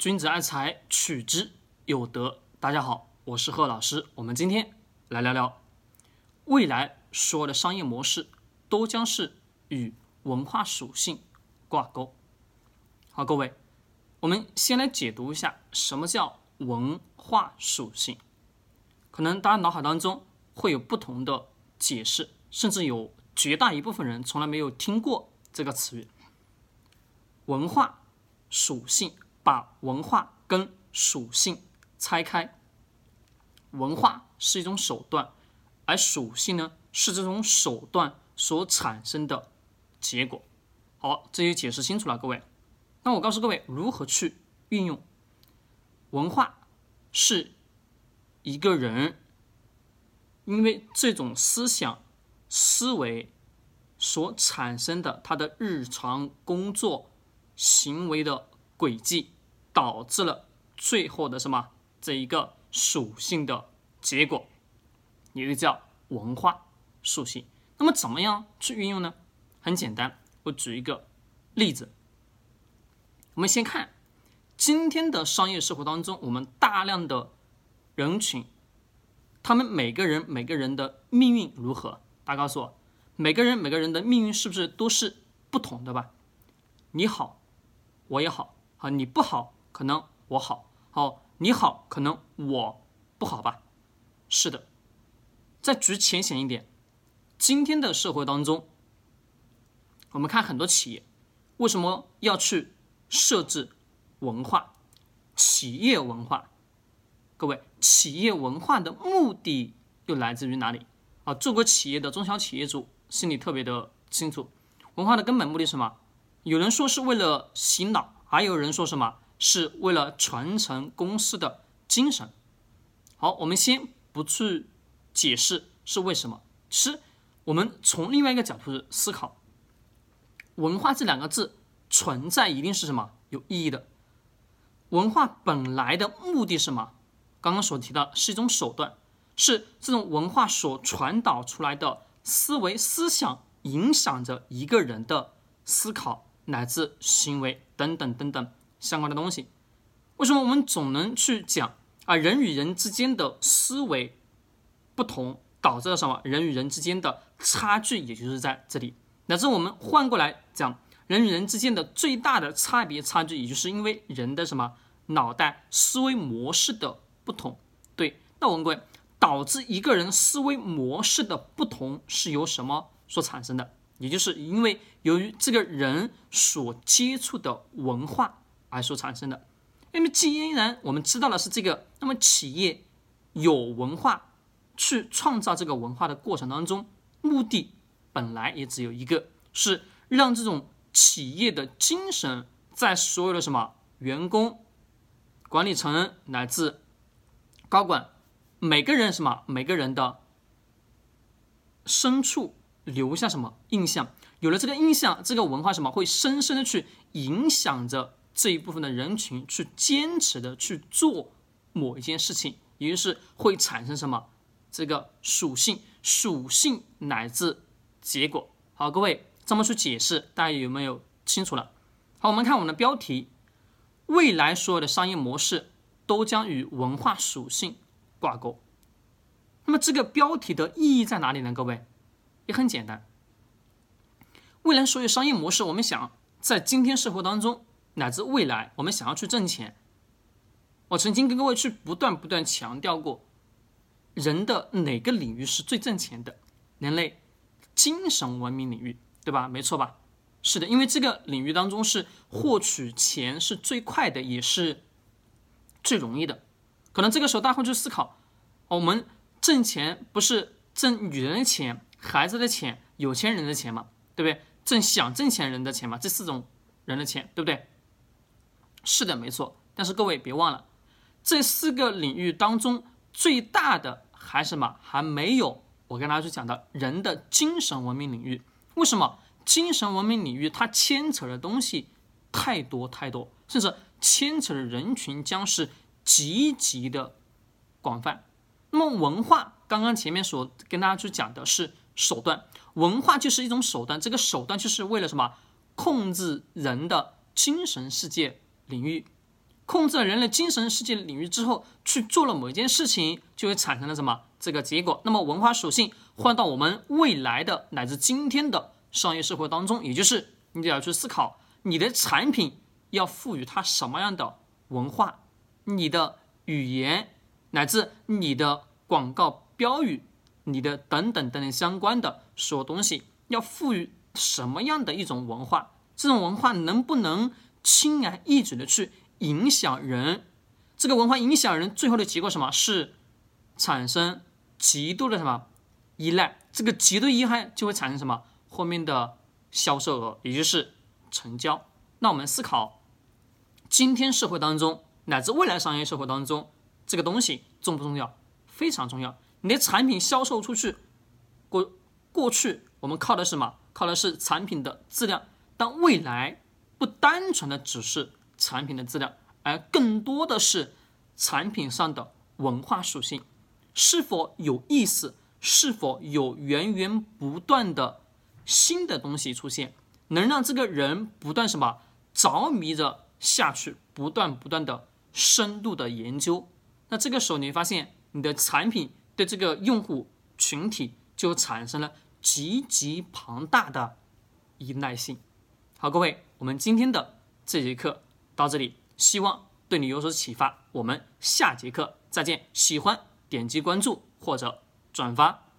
君子爱财，取之有德。大家好，我是贺老师。我们今天来聊聊未来所有的商业模式都将是与文化属性挂钩。好，各位，我们先来解读一下什么叫文化属性。可能大家脑海当中会有不同的解释，甚至有绝大一部分人从来没有听过这个词语。文化属性，把文化跟属性拆开。文化是一种手段，而属性呢是这种手段所产生的结果。好，这就解释清楚了，各位。那我告诉各位如何去运用文化，是一个人因为这种思想思维所产生的他的日常工作行为的轨迹，导致了最后的什么这一个属性的结果，也就叫文化属性。那么怎么样去运用呢？很简单，我举一个例子。我们先看今天的商业社会当中，我们大量的人群，他们每个人每个人的命运如何？大家告诉我，每个人每个人的命运是不是都是不同的吧？你好，我也好，啊你不好，可能我好，好你好，可能我不好吧？是的。再举浅显一点，今天的社会当中，我们看很多企业为什么要去？设置文化，企业文化，各位，企业文化的目的又来自于哪里？啊，做过企业的中小企业主心里特别的清楚，文化的根本目的是什么？有人说是为了洗脑，还有人说什么是为了传承公司的精神。好，我们先不去解释是为什么，其实我们从另外一个角度思考，文化这两个字。存在一定是什么有意义的？文化本来的目的是什么？刚刚所提到是一种手段，是这种文化所传导出来的思维思想，影响着一个人的思考乃至行为等等等等相关的东西。为什么我们总能去讲啊？人与人之间的思维不同，导致了什么？人与人之间的差距，也就是在这里。乃至我们换过来讲。人与人之间的最大的差别差距，也就是因为人的什么脑袋思维模式的不同。对，那我问各位，导致一个人思维模式的不同是由什么所产生的？也就是因为由于这个人所接触的文化而所产生的。那么既然我们知道的是这个，那么企业有文化去创造这个文化的过程当中，目的本来也只有一个，是让这种。企业的精神在所有的什么员工、管理层乃至高管每个人什么每个人的深处留下什么印象？有了这个印象，这个文化什么会深深的去影响着这一部分的人群去坚持的去做某一件事情，也就是会产生什么这个属性、属性乃至结果。好，各位。这么去解释，大家有没有清楚了？好，我们看我们的标题：未来所有的商业模式都将与文化属性挂钩。那么这个标题的意义在哪里呢？各位，也很简单。未来所有商业模式，我们想在今天社会当中，乃至未来，我们想要去挣钱，我曾经跟各位去不断不断强调过，人的哪个领域是最挣钱的？人类精神文明领域。对吧？没错吧？是的，因为这个领域当中是获取钱是最快的，也是最容易的。可能这个时候大家会去思考：我们挣钱不是挣女人的钱、孩子的钱、有钱人的钱嘛？对不对？挣想挣钱人的钱嘛？这四种人的钱，对不对？是的，没错。但是各位别忘了，这四个领域当中最大的还是什么？还没有我跟大家去讲的人的精神文明领域。为什么精神文明领域它牵扯的东西太多太多，甚至牵扯的人群将是极其的广泛？那么文化，刚刚前面所跟大家去讲的是手段，文化就是一种手段，这个手段就是为了什么？控制人的精神世界领域，控制了人类精神世界领域之后，去做了某一件事情，就会产生了什么这个结果。那么文化属性换到我们未来的乃至今天的商业社会当中，也就是你得要去思考，你的产品要赋予它什么样的文化，你的语言乃至你的广告标语，你的等等等等相关的所有东西，要赋予什么样的一种文化？这种文化能不能轻而易举的去？影响人，这个文化影响人，最后的结果什么是产生极度的什么依赖？这个极度依赖就会产生什么后面的销售额，也就是成交。那我们思考，今天社会当中乃至未来商业社会当中，这个东西重不重要？非常重要。你的产品销售出去，过过去我们靠的是什么？靠的是产品的质量，但未来不单纯的只是。产品的质量，而更多的是产品上的文化属性，是否有意思，是否有源源不断的新的东西出现，能让这个人不断什么着迷着下去，不断不断的深度的研究。那这个时候你会发现，你的产品对这个用户群体就产生了极其庞大的依赖性。好，各位，我们今天的这节课。到这里，希望对你有所启发。我们下节课再见。喜欢点击关注或者转发。